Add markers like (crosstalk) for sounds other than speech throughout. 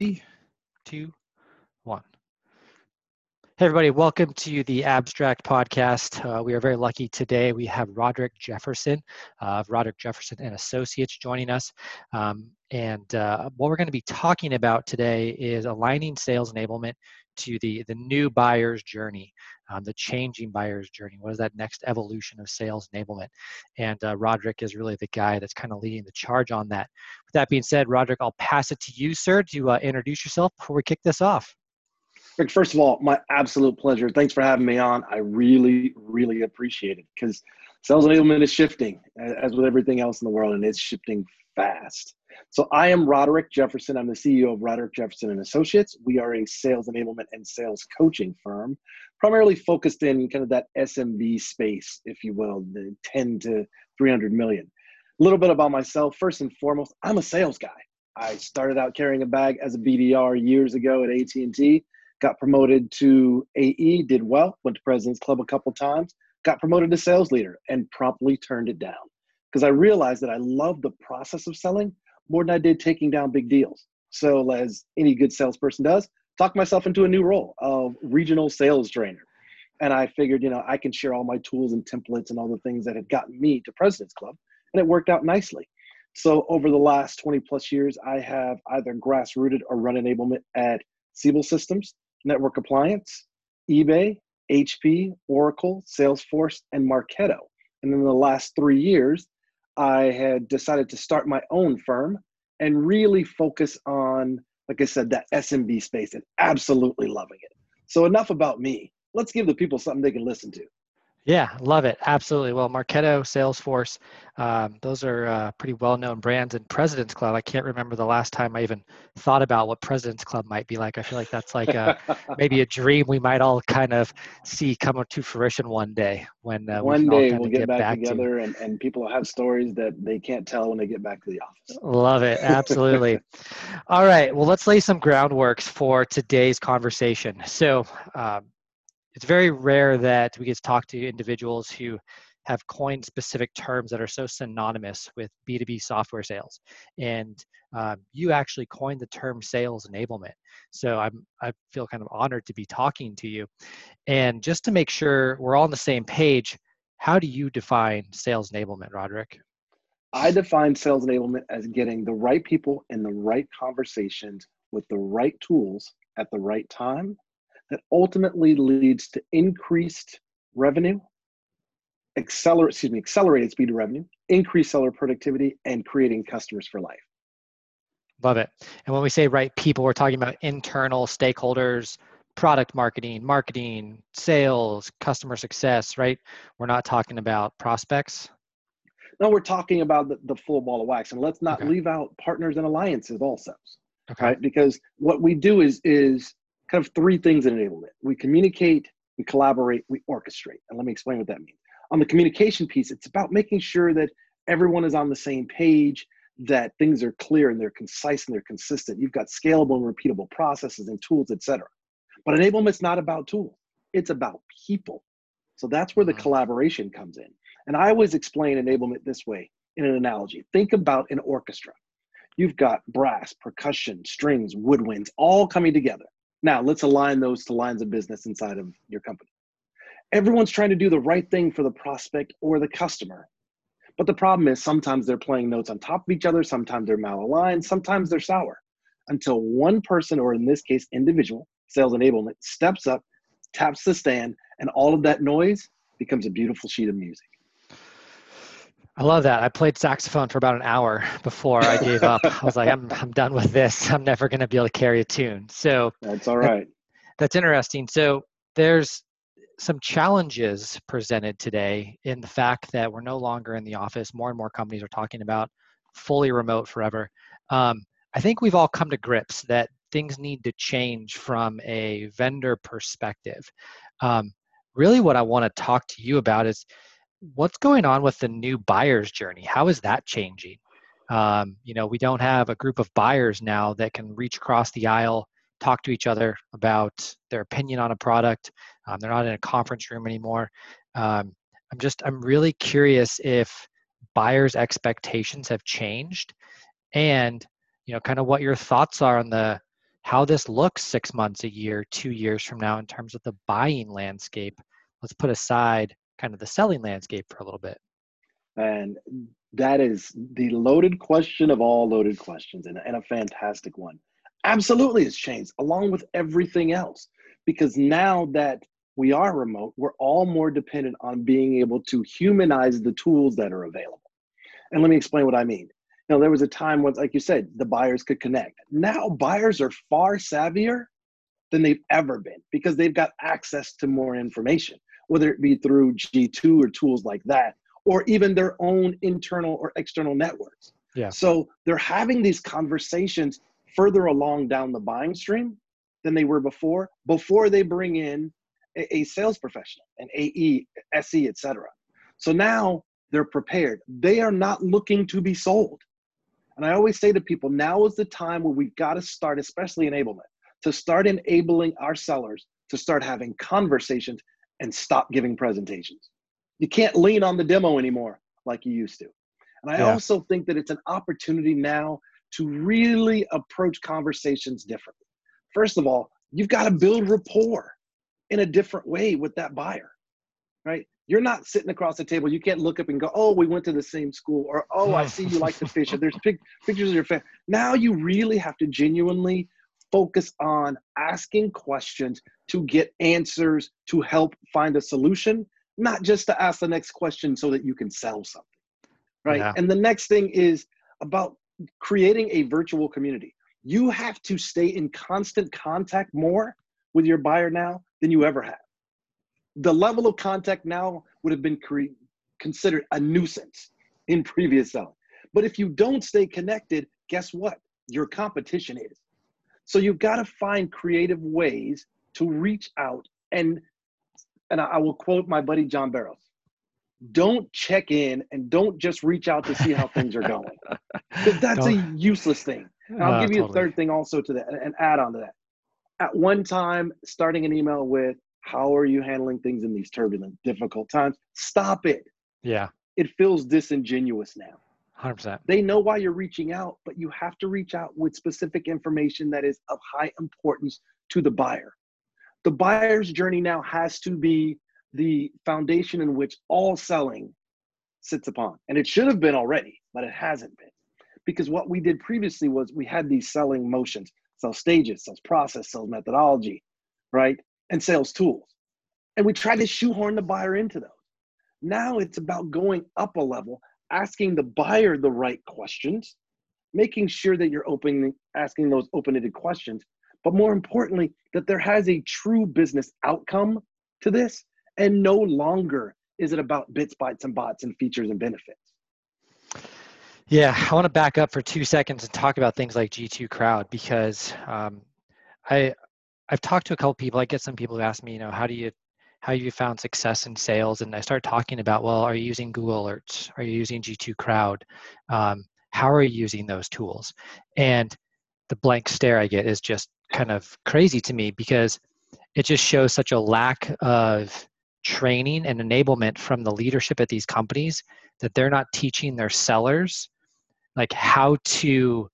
Three, two, one. Hey, everybody, welcome to the Abstrakt Podcast. Uh, we are very lucky today. We have Roderick Jefferson of Roderick Jefferson and Associates joining us. Um, and uh, what we're going to be talking about today is aligning sales enablement to the, the new buyer's journey, um, the changing buyer's journey. What is that next evolution of sales enablement? And uh, Roderick is really the guy that's kind of leading the charge on that. With that being said, Roderick, I'll pass it to you, sir, to uh, introduce yourself before we kick this off. Rick, first of all, my absolute pleasure. Thanks for having me on. I really, really appreciate it because sales enablement is shifting, as with everything else in the world, and it's shifting fast. So I am Roderick Jefferson. I'm the CEO of Roderick Jefferson and Associates. We are a sales enablement and sales coaching firm, primarily focused in kind of that SMB space, if you will, the 10 to 300 million. A little bit about myself. First and foremost, I'm a sales guy. I started out carrying a bag as a BDR years ago at AT&T got promoted to AE, did well, went to President's Club a couple times, got promoted to sales leader, and promptly turned it down because I realized that I love the process of selling more than I did taking down big deals. So, as any good salesperson does, talked myself into a new role of regional sales trainer. And I figured, you know, I can share all my tools and templates and all the things that had gotten me to President's Club, and it worked out nicely. So, over the last 20 plus years, I have either grassrooted or run enablement at Siebel Systems, Network Appliance, eBay, HP, Oracle, Salesforce, and Marketo. And in the last three years, I had decided to start my own firm and really focus on, like I said, that SMB space and absolutely loving it. So, enough about me. Let's give the people something they can listen to. Yeah, love it. Absolutely. Well, Marketo, Salesforce, um, those are uh, pretty well known brands. And President's Club, I can't remember the last time I even thought about what President's Club might be like. I feel like that's like a, (laughs) maybe a dream we might all kind of see come to fruition one day when uh, one day we'll get, get back, back, together to... and, and people have stories that they can't tell when they get back to the office. Love it. Absolutely. (laughs) all right. Well, let's lay some groundworks for today's conversation. So, um, it's very rare that we get to talk to individuals who have coined specific terms that are so synonymous with B2B software sales. And um, you actually coined the term sales enablement. So I'm, I feel kind of honored to be talking to you. And just to make sure we're all on the same page, how do you define sales enablement, Roderick? I define sales enablement as getting the right people in the right conversations with the right tools at the right time that ultimately leads to increased revenue, accelerate, excuse me, accelerated speed of revenue, increased seller productivity, and creating customers for life. Love it. And when we say right people, we're talking about internal stakeholders, product marketing, marketing, sales, customer success, right? We're not talking about prospects. No, we're talking about the, the full ball of wax. And let's not okay. leave out partners and alliances also. Okay. Right? Because what we do is is kind of three things in enablement. We communicate, we collaborate, we orchestrate. And let me explain what that means. On the communication piece, it's about making sure that everyone is on the same page, that things are clear and they're concise and they're consistent. You've got scalable and repeatable processes and tools, etc. But enablement's not about tools, it's about people. So that's where the mm-hmm. collaboration comes in. And I always explain enablement this way in an analogy. Think about an orchestra. You've got brass, percussion, strings, woodwinds all coming together. Now, let's align those to lines of business inside of your company. Everyone's trying to do the right thing for the prospect or the customer. But the problem is sometimes they're playing notes on top of each other, sometimes they're malaligned, sometimes they're sour. Until one person, or in this case, individual, sales enablement, steps up, taps the stand, and all of that noise becomes a beautiful sheet of music. I love that. I played saxophone for about an hour before I gave up. I was like, I'm, (laughs) I'm done with this. I'm never going to be able to carry a tune. So that's all right. That, that's interesting. So there's some challenges presented today in the fact that we're no longer in the office. More and more companies are talking about fully remote forever. Um, I think we've all come to grips that things need to change from a vendor perspective. Um, really, what I want to talk to you about is what's going on with the new buyer's journey? How is that changing? Um, you know, we don't have a group of buyers now that can reach across the aisle, talk to each other about their opinion on a product. Um, they're not in a conference room anymore. Um, I'm just, I'm really curious if buyers' expectations have changed and, you know, kind of what your thoughts are on the how this looks six months, a year, two years from now in terms of the buying landscape. Let's put aside kind of the selling landscape for a little bit. And that is the loaded question of all loaded questions and, and a fantastic one. Absolutely, it's changed along with everything else because now that we are remote, we're all more dependent on being able to humanize the tools that are available. And let me explain what I mean. Now, there was a time when, like you said, the buyers could connect. Now buyers are far savvier than they've ever been because they've got access to more information, whether it be through G2 or tools like that, or even their own internal or external networks. Yeah. So they're having these conversations further along down the buying stream than they were before, before they bring in a, a sales professional, an AE, SE, etc. So now they're prepared. They are not looking to be sold. And I always say to people, now is the time where we've got to start, especially enablement, to start enabling our sellers to start having conversations and stop giving presentations. You can't lean on the demo anymore like you used to. And I yeah. also think that it's an opportunity now to really approach conversations differently. First of all, you've got to build rapport in a different way with that buyer, right? You're not sitting across the table. You can't look up and go, "Oh, we went to the same school," or "Oh, I see you like to fish." There's pic- pictures of your family. Now you really have to genuinely focus on asking questions to get answers to help find a solution, not just to ask the next question so that you can sell something, right? Yeah. And the next thing is about creating a virtual community. You have to stay in constant contact more with your buyer now than you ever have. The level of contact now would have been cre- considered a nuisance in previous selling. But if you don't stay connected, guess what? Your competition is. So you've got to find creative ways to reach out and and I will quote my buddy John Barrows. Don't check in and don't just reach out to see how things are going. (laughs) Because that's don't. a useless thing. And I'll uh, give you totally. a third thing also to that and add on to that at one time starting an email with how are you handling things in these turbulent difficult times stop it yeah it feels disingenuous now 100% they know why you're reaching out but you have to reach out with specific information that is of high importance to the buyer the buyer's journey now has to be the foundation in which all selling sits upon and it should have been already but it hasn't been because what we did previously was we had these selling motions sales stages, sales process, sales methodology, right? And sales tools. And we tried to shoehorn the buyer into those. Now it's about going up a level, asking the buyer the right questions, making sure that you're opening, asking those open-ended questions, but more importantly, that there has a true business outcome to this, and no longer is it about bits, bytes, and bots and features and benefits. Yeah, I want to back up for two seconds and talk about things like G2 Crowd because um, I I've talked to a couple people. I get some people who ask me, you know, how do you how you found success in sales, and I start talking about, well, are you using Google Alerts? Are you using G2 Crowd? Um, how are you using those tools? And the blank stare I get is just kind of crazy to me because it just shows such a lack of training and enablement from the leadership at these companies that they're not teaching their sellers like how to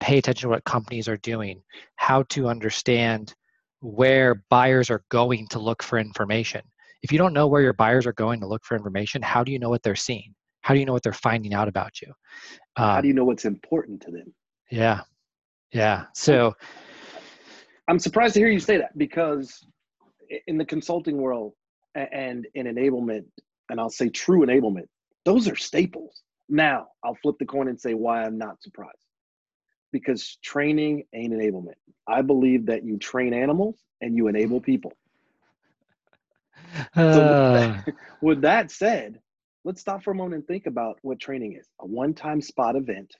pay attention to what companies are doing, how to understand where buyers are going to look for information. If you don't know where your buyers are going to look for information, how do you know what they're seeing? How do you know what they're finding out about you? Um, how do you know what's important to them? Yeah. Yeah. So I'm surprised to hear you say that because in the consulting world and in enablement, and I'll say true enablement, those are staples. Now, I'll flip the coin and say why I'm not surprised. Because training ain't enablement. I believe that you train animals and you enable people. Uh. So, with that, (laughs) with that said, let's stop for a moment and think about what training is a one time spot event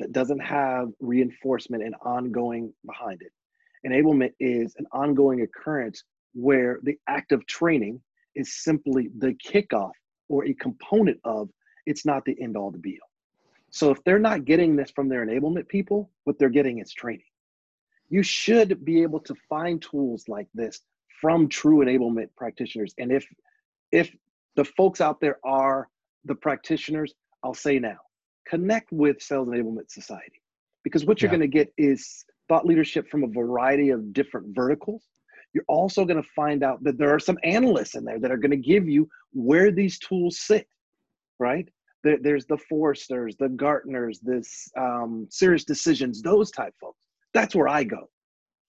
that doesn't have reinforcement and ongoing behind it. Enablement is an ongoing occurrence where the act of training is simply the kickoff or a component of it's not the end all to be all. So if they're not getting this from their enablement people, what they're getting is training. You should be able to find tools like this from true enablement practitioners. And if if the folks out there are the practitioners, I'll say now, connect with Sales Enablement Society. Because what you're yeah. going to get is thought leadership from a variety of different verticals. You're also going to find out that there are some analysts in there that are going to give you where these tools sit, right? There, there's the Forresters, the Gartners, this um, SiriusDecisions, those type folks. That's where I go,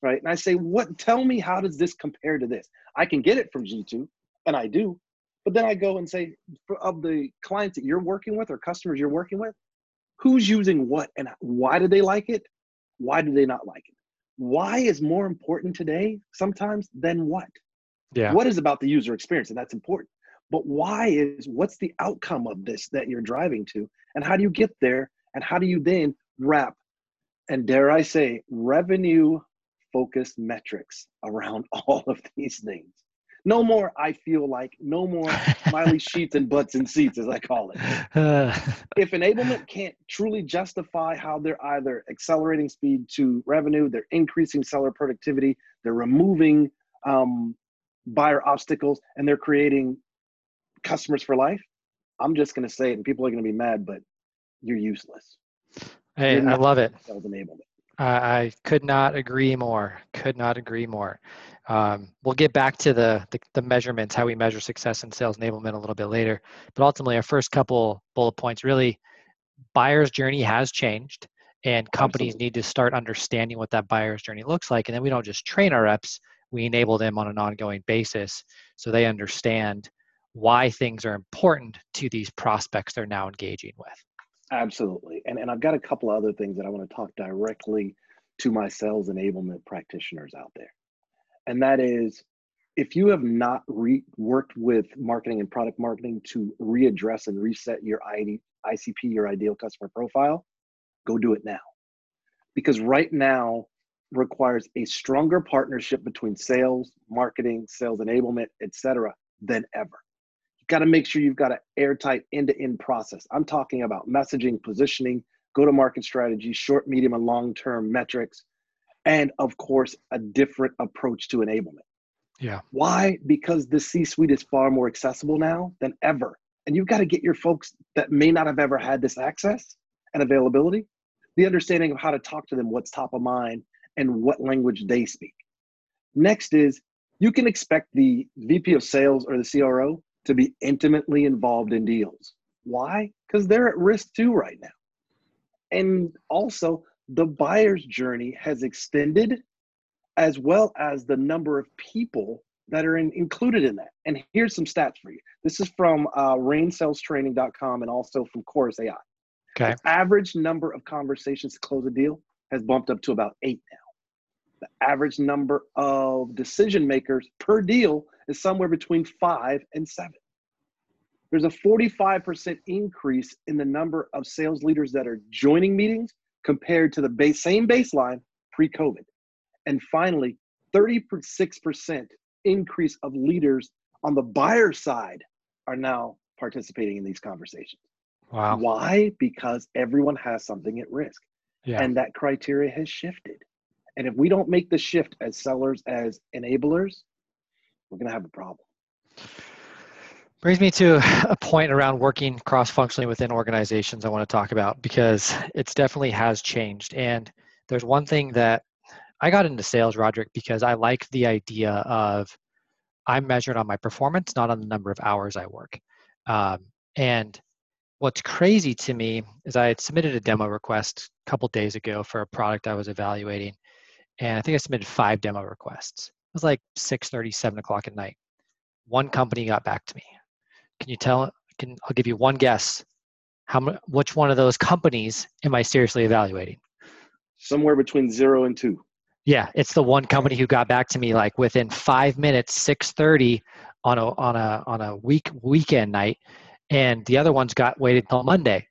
right? And I say, what? Tell me how does this compare to this? I can get it from G2, and I do, but then I go and say, of the clients that you're working with or customers you're working with, who's using what and why do they like it? Why do they not like it? Why is more important today sometimes than what? Yeah. What is about the user experience? And that's important. But why is what's the outcome of this that you're driving to? And how do you get there? And how do you then wrap, and dare I say, revenue focused metrics around (laughs) all of these things? No more, I feel like, no more smiley (laughs) sheets and butts and seats, as I call it. (sighs) if enablement can't truly justify how they're either accelerating speed to revenue, they're increasing seller productivity, they're removing um, buyer obstacles, and they're creating customers for life, I'm just going to say it, and people are going to be mad, but you're useless. Hey, you're I love it. Sales enablement. I could not agree more. Could not agree more. Um, we'll get back to the, the, the measurements, how we measure success in sales enablement a little bit later. But ultimately, our first couple bullet points really, buyer's journey has changed, and companies Absolutely. need to start understanding what that buyer's journey looks like. And then we don't just train our reps; we enable them on an ongoing basis so they understand why things are important to these prospects they're now engaging with. Absolutely. And, and I've got a couple of other things that I want to talk directly to my sales enablement practitioners out there. And that is if you have not re- worked with marketing and product marketing to readdress and reset your ID, ICP, your ideal customer profile, go do it now. Because right now requires a stronger partnership between sales, marketing, sales enablement, et cetera, than ever got to make sure you've got an airtight end-to-end process. I'm talking about messaging, positioning, go-to-market strategy, short, medium, and long-term metrics, and of course, a different approach to enablement. Yeah. Why? Because the C-suite is far more accessible now than ever. And you've got to get your folks that may not have ever had this access and availability, the understanding of how to talk to them, what's top of mind, and what language they speak. Next is you can expect the VP of sales or the CRO to be intimately involved in deals. Why? Because they're at risk too right now. And also, the buyer's journey has extended as well as the number of people that are in, included in that. And here's some stats for you. This is from uh, rainSalesTraining.com and also from Chorus AI. Okay. The average number of conversations to close a deal has bumped up to about eight now. The average number of decision makers per deal is somewhere between five and seven. There's a 45% increase in the number of sales leaders that are joining meetings compared to the base, same baseline pre COVID. And finally, 36% increase of leaders on the buyer side are now participating in these conversations. Wow. Why? Because everyone has something at risk. Yeah. And that criteria has shifted. And if we don't make the shift as sellers, as enablers, we're going to have a problem. Brings me to a point around working cross functionally within organizations I want to talk about because it's definitely has changed. And there's one thing that I got into sales, Roderick, because I like the idea of I'm measured on my performance, not on the number of hours I work. Um, and what's crazy to me is I had submitted a demo request a couple days ago for a product I was evaluating, and I think I submitted five demo requests. It was like 6:30, 7 o'clock at night. One company got back to me. Can you tell? Can I'll give you one guess? How which one of those companies am I seriously evaluating? Somewhere between zero and two. Yeah, it's the one company who got back to me like within five minutes, six thirty on a on a on a week weekend night, and the other ones got waited till Monday.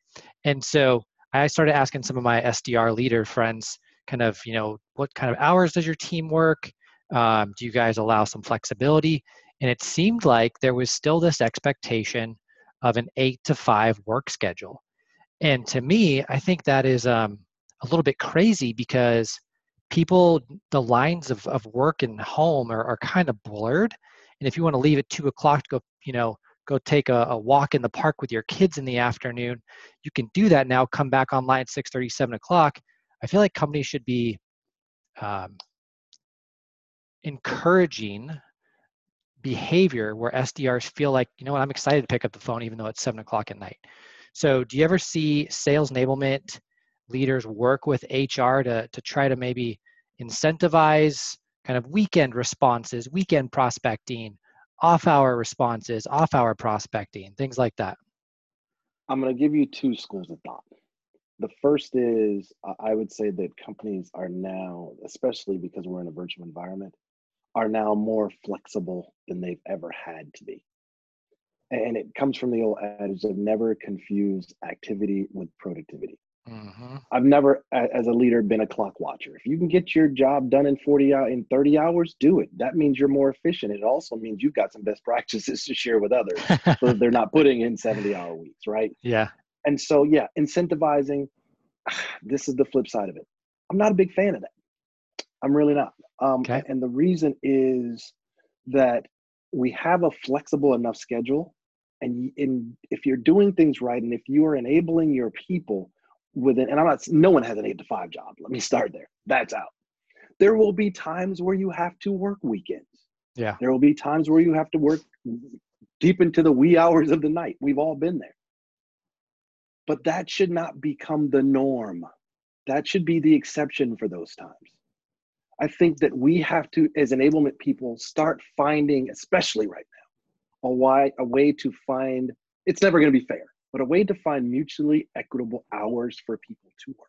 And so I started asking some of my SDR leader friends, kind of, you know, what kind of hours does your team work? Um, do you guys allow some flexibility? And it seemed like there was still this expectation of an eight to five work schedule. And to me, I think that is um, a little bit crazy because people, the lines of, of work and home are, are kind of blurred. And if you want to leave at two o'clock to go, you know, go take a, a, walk in the park with your kids in the afternoon, you can do that now, come back online at 6 7 o'clock. I feel like companies should be um, encouraging behavior where SDRs feel like, you know what, I'm excited to pick up the phone even though it's seven o'clock at night. So, do you ever see sales enablement leaders work with HR to, to try to maybe incentivize kind of weekend responses, weekend prospecting, off hour responses, off hour prospecting, things like that? I'm going to give you two schools of thought. The first is I would say that companies are now, especially because we're in a virtual environment, are now more flexible than they've ever had to be. And it comes from the old adage of never confuse activity with productivity. Mm-hmm. I've never, as a leader, been a clock watcher. If you can get your job done in 40 hours, in 30 hours, do it. That means you're more efficient. It also means you've got some best (laughs) practices to share with others so that they're not (laughs) putting in 70 hour weeks, right? Yeah. And so, yeah, incentivizing, (sighs) this is the flip side of it. I'm not a big fan of that. I'm really not. Um, okay. And the reason is that we have a flexible enough schedule. And in, if you're doing things right, and if you are enabling your people within, and I'm not, no one has an eight to five job. Let me start there. That's out. There will be times where you have to work weekends. Yeah. There will be times where you have to work deep into the wee hours of the night. We've all been there. But that should not become the norm. That should be the exception for those times. I think that we have to, as enablement people, start finding, especially right now, a why a way to find. It's never going to be fair, but a way to find mutually equitable hours for people to work.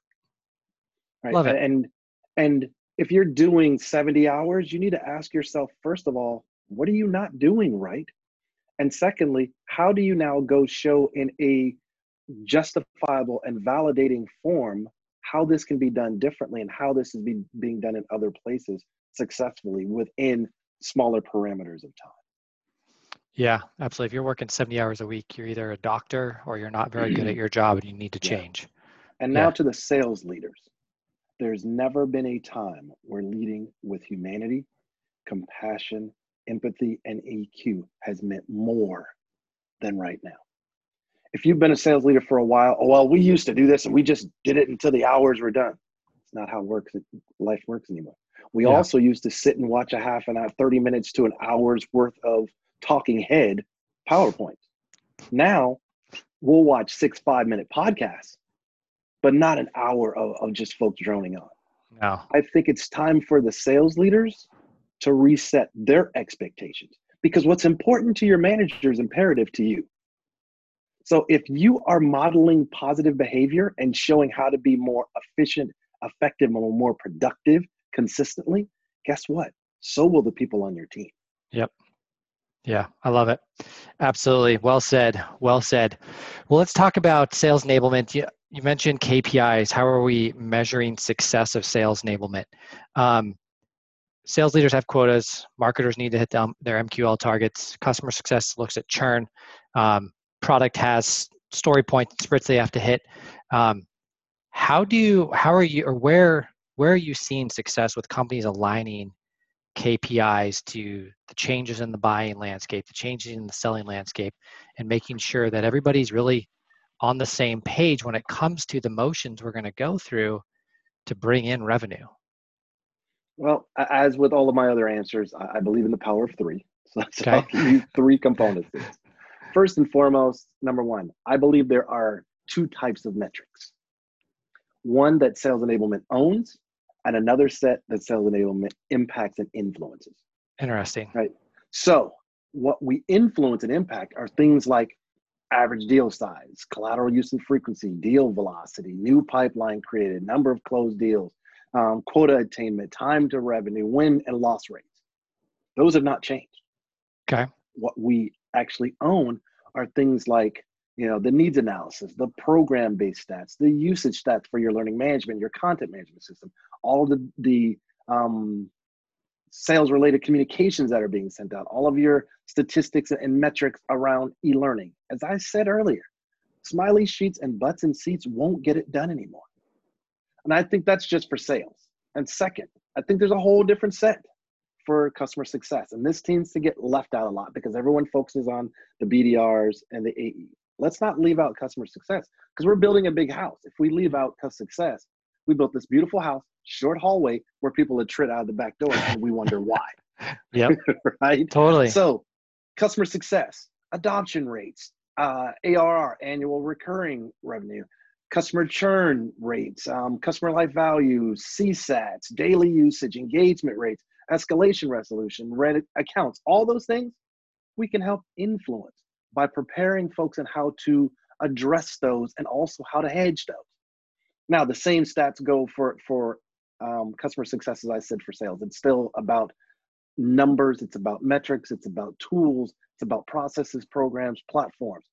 Right. Love it. And and if you're doing 70 hours, you need to ask yourself first of all, what are you not doing right? And secondly, how do you now go show in a justifiable and validating form how this can be done differently and how this is be, being done in other places successfully within smaller parameters of time. Yeah, absolutely. If you're working 70 hours a week, you're either a doctor or you're not very good at your job and you need to change. Yeah. And now yeah. to the sales leaders. There's never been a time where leading with humanity, compassion, empathy, and EQ has meant more than right now if you've been a sales leader for a while, oh, well, we used to do this and we just did it until the hours were done. It's not how works. Life works anymore. We yeah. also used to sit and watch a half an hour, 30 minutes to an hour's worth of talking head PowerPoint. Now we'll watch six five minute podcasts, but not an hour of, of just folks droning on. No. I think it's time for the sales leaders to reset their expectations because what's important to your manager is imperative to you. So if you are modeling positive behavior and showing how to be more efficient, effective, or more productive consistently, guess what? So will the people on your team. Yep. Yeah, I love it. Absolutely. Well said. Well said. Well, let's talk about sales enablement. You, you mentioned KPIs. How are we measuring success of sales enablement? Um, sales leaders have quotas. Marketers need to hit their MQL targets. Customer success looks at churn. Um, product has story points sprints they have to hit um, how do you how are you or where where are you seeing success with companies aligning KPIs to the changes in the buying landscape, the changes in the selling landscape, and making sure that everybody's really on the same page when it comes to the motions we're going to go through to bring in revenue? Well, as with all of my other answers, I believe in the power of three. (laughs) So, okay. I'll give you three components. First and foremost, number one, I believe there are two types of metrics one that sales enablement owns, and another set that sales enablement impacts and influences. Interesting. Right. So, what we influence and impact are things like average deal size, collateral use and frequency, deal velocity, new pipeline created, number of closed deals, um, quota attainment, time to revenue, win and loss rates. Those have not changed. Okay. What we actually own are things like you know the needs analysis the program based stats the usage stats for your learning management your content management system all the the um, sales related communications that are being sent out all of your statistics and metrics around e-learning. As i said earlier smiley sheets and butts and seats won't get it done anymore. And i think that's just for sales. And second i think there's a whole different set for customer success. And this tends to get left out a lot because everyone focuses on the BDRs and the AE. Let's not leave out customer success because we're building a big house. If we leave out customer success, we built this beautiful house, short hallway where people would tripped out of the back door and we wonder why. (laughs) Yep. (laughs) right? Totally. So, customer success, adoption rates, uh, ARR, annual recurring revenue, customer churn rates, um, customer life value, CSATs, daily usage, engagement rates, escalation resolution, red accounts, all those things we can help influence by preparing folks on how to address those and also how to hedge those. Now, the same stats go for for um, customer success as I said for sales. It's still about numbers, it's about metrics, it's about tools, it's about processes, programs, platforms.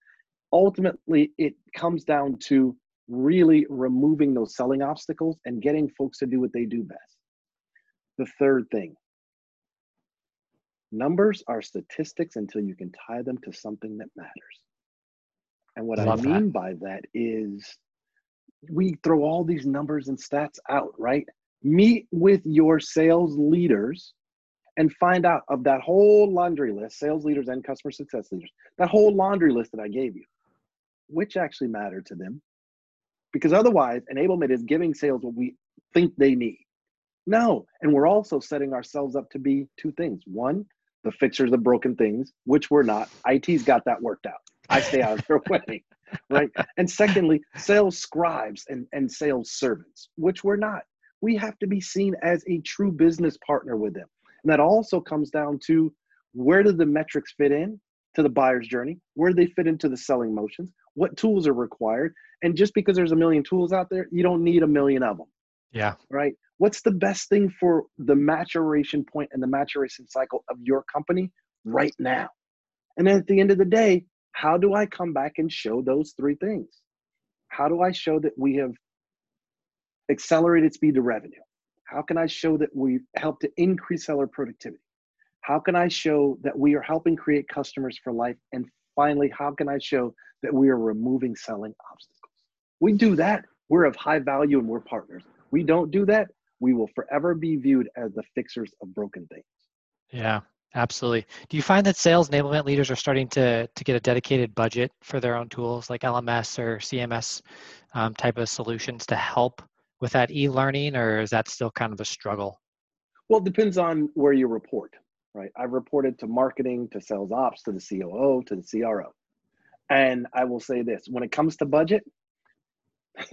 Ultimately, it comes down to really removing those selling obstacles and getting folks to do what they do best. The third thing numbers are statistics until you can tie them to something that matters. And what Love I mean that. by that is we throw all these numbers and stats out, right? Meet with your sales leaders and find out of that whole laundry list, sales leaders and customer success leaders, that whole laundry list that I gave you, which actually matter to them. Because otherwise, enablement is giving sales what we think they need. No. And we're also setting ourselves up to be two things. One, the fixers of broken things, which we're not. IT's got that worked out. I stay out of their (laughs) way. Right. And secondly, sales scribes and, and sales servants, which we're not. We have to be seen as a true business partner with them. And that also comes down to where do the metrics fit in to the buyer's journey? Where do they fit into the selling motions? What tools are required? And just because there's a million tools out there, you don't need a million of them. Yeah. Right. What's the best thing for the maturation point and the maturation cycle of your company right now? And then at the end of the day, how do I come back and show those three things? How do I show that we have accelerated speed to revenue? How can I show that we've helped to increase seller productivity? How can I show that we are helping create customers for life? And finally, how can I show that we are removing selling obstacles? We do that, we're of high value and we're partners. We don't do that, we will forever be viewed as the fixers of broken things. Yeah, absolutely. Do you find that sales enablement leaders are starting to, to get a dedicated budget for their own tools like LMS or CMS um, type of solutions to help with that e-learning or is that still kind of a struggle well it depends on where you report right i've reported to marketing to sales ops to the coo to the cro and i will say this when it comes to budget (laughs)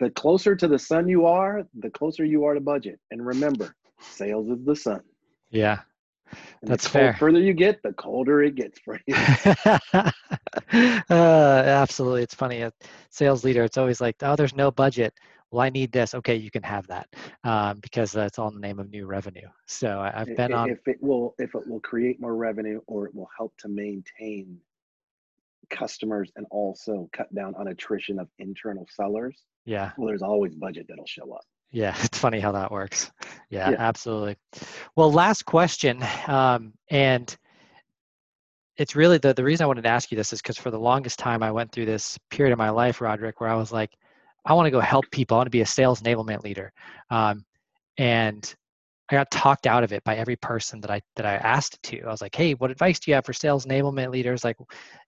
the closer to the sun you are the closer you are to budget and remember sales is the sun yeah and That's the fair. further you get, the colder it gets for you. (laughs) uh, absolutely, it's funny. A sales leader, it's always like, oh, there's no budget well, I need this. Okay, you can have that um, because that's all in the name of new revenue. So I, have been on. If it will, if it will create more revenue, or it will help to maintain customers and also cut down on attrition of internal sellers. Yeah. Well, there's always budget that'll show up. Yeah, (laughs) it's funny how that works. Yeah, yeah. absolutely. Well, last question, um, and it's really the the reason I wanted to ask you this is because for the longest time I went through this period of my life, Roderick, where I was like, I want to go help people. I want to be a sales enablement leader. Um, and I got talked out of it by every person that I that I asked to. I was like, "Hey, what advice do you have for sales enablement leaders? Like,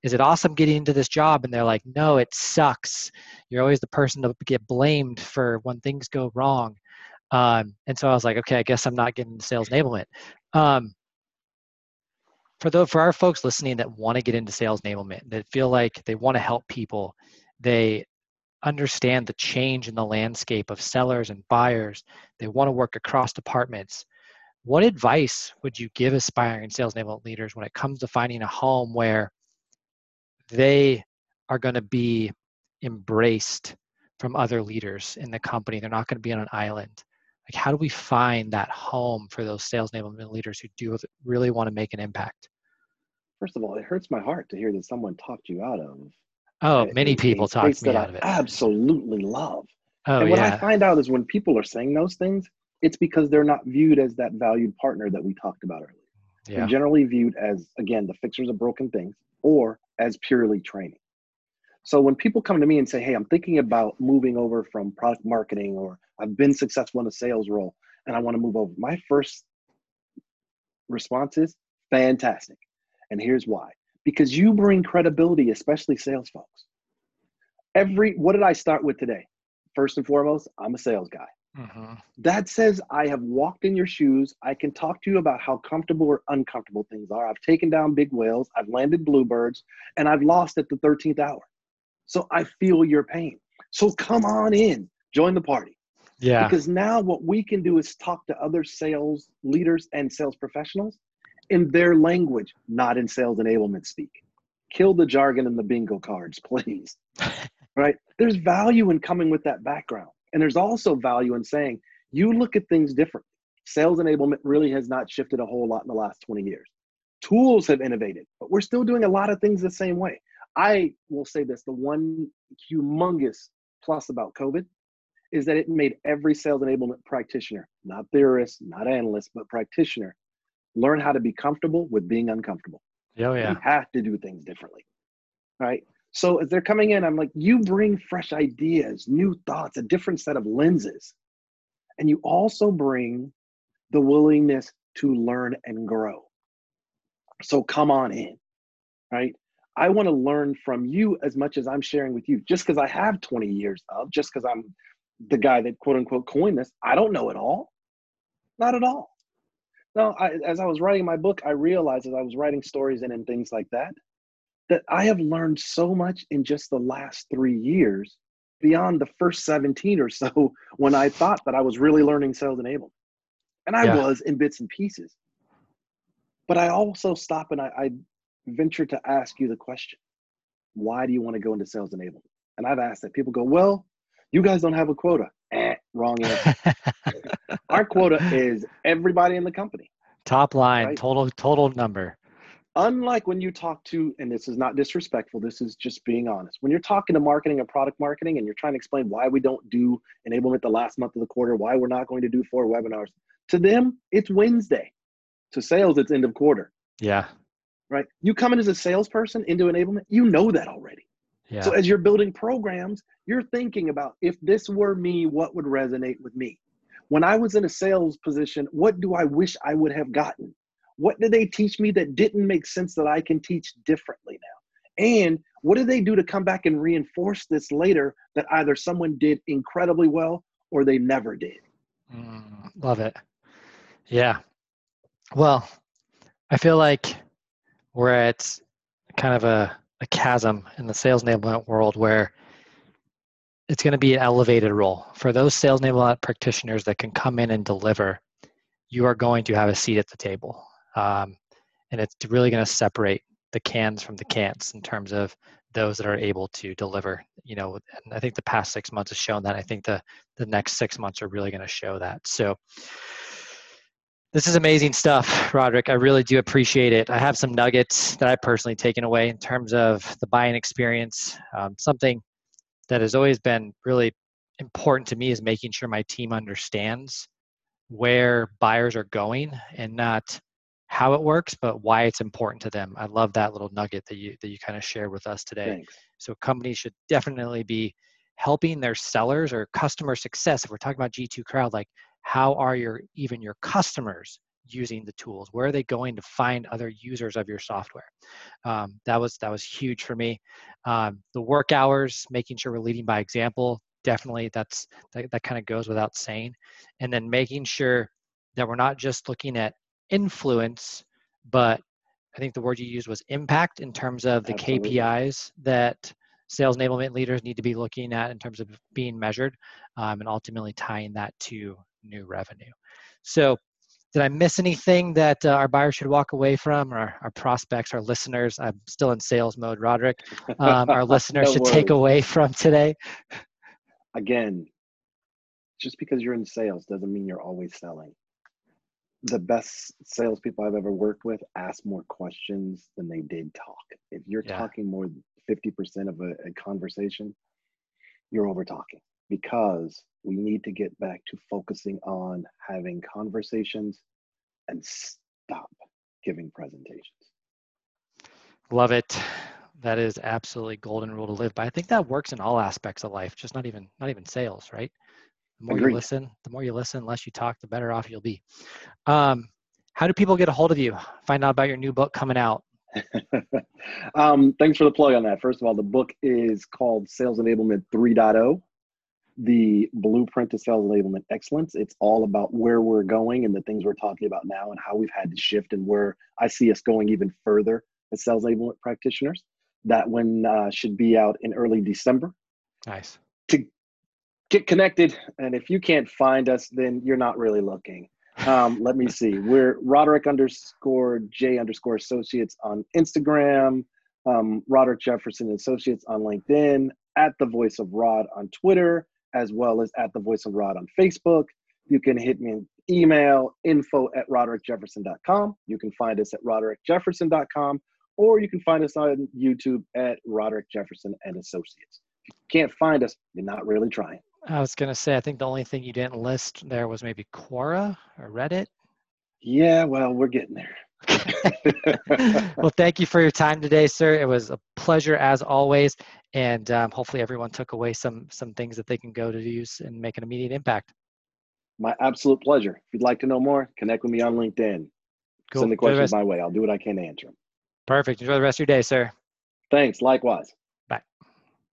is it awesome getting into this job?" And they're like, "No, it sucks. You're always the person to get blamed for when things go wrong." Um, and so I was like, "Okay, I guess I'm not getting sales enablement." Um, for the for our folks listening that want to get into sales enablement, that feel like they want to help people, they understand the change in the landscape of sellers and buyers. They want to work across departments. What advice would you give aspiring sales enablement leaders when it comes to finding a home where they are going to be embraced from other leaders in the company? They're not going to be on an island. Like, how do we find that home for those sales enablement leaders who do really want to make an impact? First of all, it hurts my heart to hear that someone talked you out of Oh, many people talk me out of it. absolutely love. Oh, and what yeah. I find out is when people are saying those things, it's because they're not viewed as that valued partner that we talked about earlier. Yeah. They're generally viewed as, again, the fixers of broken things or as purely training. So when people come to me and say, hey, I'm thinking about moving over from product marketing or I've been successful in a sales role and I want to move over, my first response is fantastic. And here's why because you bring credibility, especially sales folks. Every what did I start with today? First and foremost, I'm a sales guy. Mm-hmm. That says I have walked in your shoes. I can talk to you about how comfortable or uncomfortable things are. I've taken down big whales, I've landed bluebirds, and I've lost at the 13th hour. So I feel your pain. So come on in, join the party. Yeah. Because now what we can do is talk to other sales leaders and sales professionals in their language, not in sales enablement speak. Kill the jargon and the bingo cards, (laughs) please. right? There's value in coming with that background. And there's also value in saying, you look at things differently. Sales enablement really has not shifted a whole lot in the last 20 years. Tools have innovated, but we're still doing a lot of things the same way. I will say this the one humongous plus about COVID is that it made every sales enablement practitioner, not theorist, not analyst, but practitioner, learn how to be comfortable with being uncomfortable. Oh, yeah. You have to do things differently. Right. So as they're coming in, I'm like, you bring fresh ideas, new thoughts, a different set of lenses. And you also bring the willingness to learn and grow. So come on in. Right. I want to learn from you as much as I'm sharing with you. Just because I have 20 years of, just because I'm the guy that quote unquote coined this, I don't know it all. Not at all. No, I, as I was writing my book, I realized as I was writing stories and, and things like that, that I have learned so much in just the last three years beyond the first 17 or so (laughs) when I thought that I was really learning sales enablement. And I yeah. was in bits and pieces. But I also stop and I, I venture to ask you the question why do you want to go into sales enablement? And I've asked that people go, well, you guys don't have a quota. Eh, wrong answer. (laughs) Our quota is everybody in the company. Top line, right? total total number. Unlike when you talk to, and this is not disrespectful, this is just being honest. When you're talking to marketing and product marketing and you're trying to explain why we don't do enablement the last month of the quarter, why we're not going to do four webinars, to them, it's Wednesday. To sales, it's end of quarter. Yeah. Right. You come in as a salesperson into enablement, you know that already. Yeah. So as you're building programs, you're thinking about if this were me, what would resonate with me? When I was in a sales position, what do I wish I would have gotten? What did they teach me that didn't make sense that I can teach differently now? And what did they do to come back and reinforce this later that either someone did incredibly well or they never did? Mm, love it. Yeah. Well, I feel like we're at kind of a, a chasm in the sales enablement world where it's going to be an elevated role for those sales enablement practitioners that can come in and deliver you are going to have a seat at the table um, and it's really going to separate the cans from the cans in terms of those that are able to deliver you know and i think the past six months has shown that i think the the next six months are really going to show that so this is amazing stuff, Roderick. I really do appreciate it. I have some nuggets that I've personally taken away in terms of the buying experience. Um, something that has always been really important to me is making sure my team understands where buyers are going and not how it works, but why it's important to them. I love that little nugget that you that you kind of shared with us today. Thanks. So companies should definitely be helping their sellers or customer success. If we're talking about G2 Crowd, like how are your even your customers using the tools? Where are they going to find other users of your software? Um, that was that was huge for me. Um, the work hours making sure we're leading by example definitely that's that, that kind of goes without saying. And then making sure that we're not just looking at influence but i think the word you used was impact in terms of the Absolutely. kpis that sales enablement leaders need to be looking at in terms of being measured um, and ultimately tying that to new revenue. So did I miss anything that uh, our buyers should walk away from, or our, prospects, our listeners? I'm still in sales mode, Roderick. Um, our (laughs) listeners should worries. take away from today. Again, just because you're in sales doesn't mean you're always selling. The best salespeople I've ever worked with ask more questions than they did talk. If you're yeah. talking more than 50% of a, a conversation, you're over talking because we need to get back to focusing on having conversations and stop giving presentations. Love it. That is absolutely golden rule to live by. I think that works in all aspects of life, just not even not even sales, right? The more Agreed. you listen, the more you listen, less you talk, the better off you'll be. Um, how do people get a hold of you? Find out about your new book coming out. (laughs) um, thanks for the plug on that. First of all, the book is called Sales Enablement 3.0 the blueprint to sales enablement excellence. It's all about where we're going and the things we're talking about now and how we've had to shift and where I see us going even further as sales enablement practitioners. That one uh, should be out in early December. Nice. To get connected, and if you can't find us, then you're not really looking. Um, let me see. (laughs) We're Roderick underscore J underscore associates on Instagram, um, Roderick Jefferson Associates on LinkedIn, at the Voice of Rod on Twitter, as well as at the Voice of Rod on Facebook. You can hit me an email info at roderickjefferson.com. You can find us at roderickjefferson.com, or you can find us on YouTube at Roderick Jefferson and Associates. If you can't find us, you're not really trying. I was going to say, I think the only thing you didn't list there was maybe Quora or Reddit. Yeah, well, we're getting there. (laughs) well, thank you for your time today, sir. It was a pleasure as always, and um, hopefully everyone took away some some things that they can go to use and make an immediate impact. My absolute pleasure. If you'd like to know more, connect with me on LinkedIn. Cool. Send the questions the my way. I'll do what I can to answer them. Perfect. Enjoy the rest of your day, sir. Thanks. Likewise.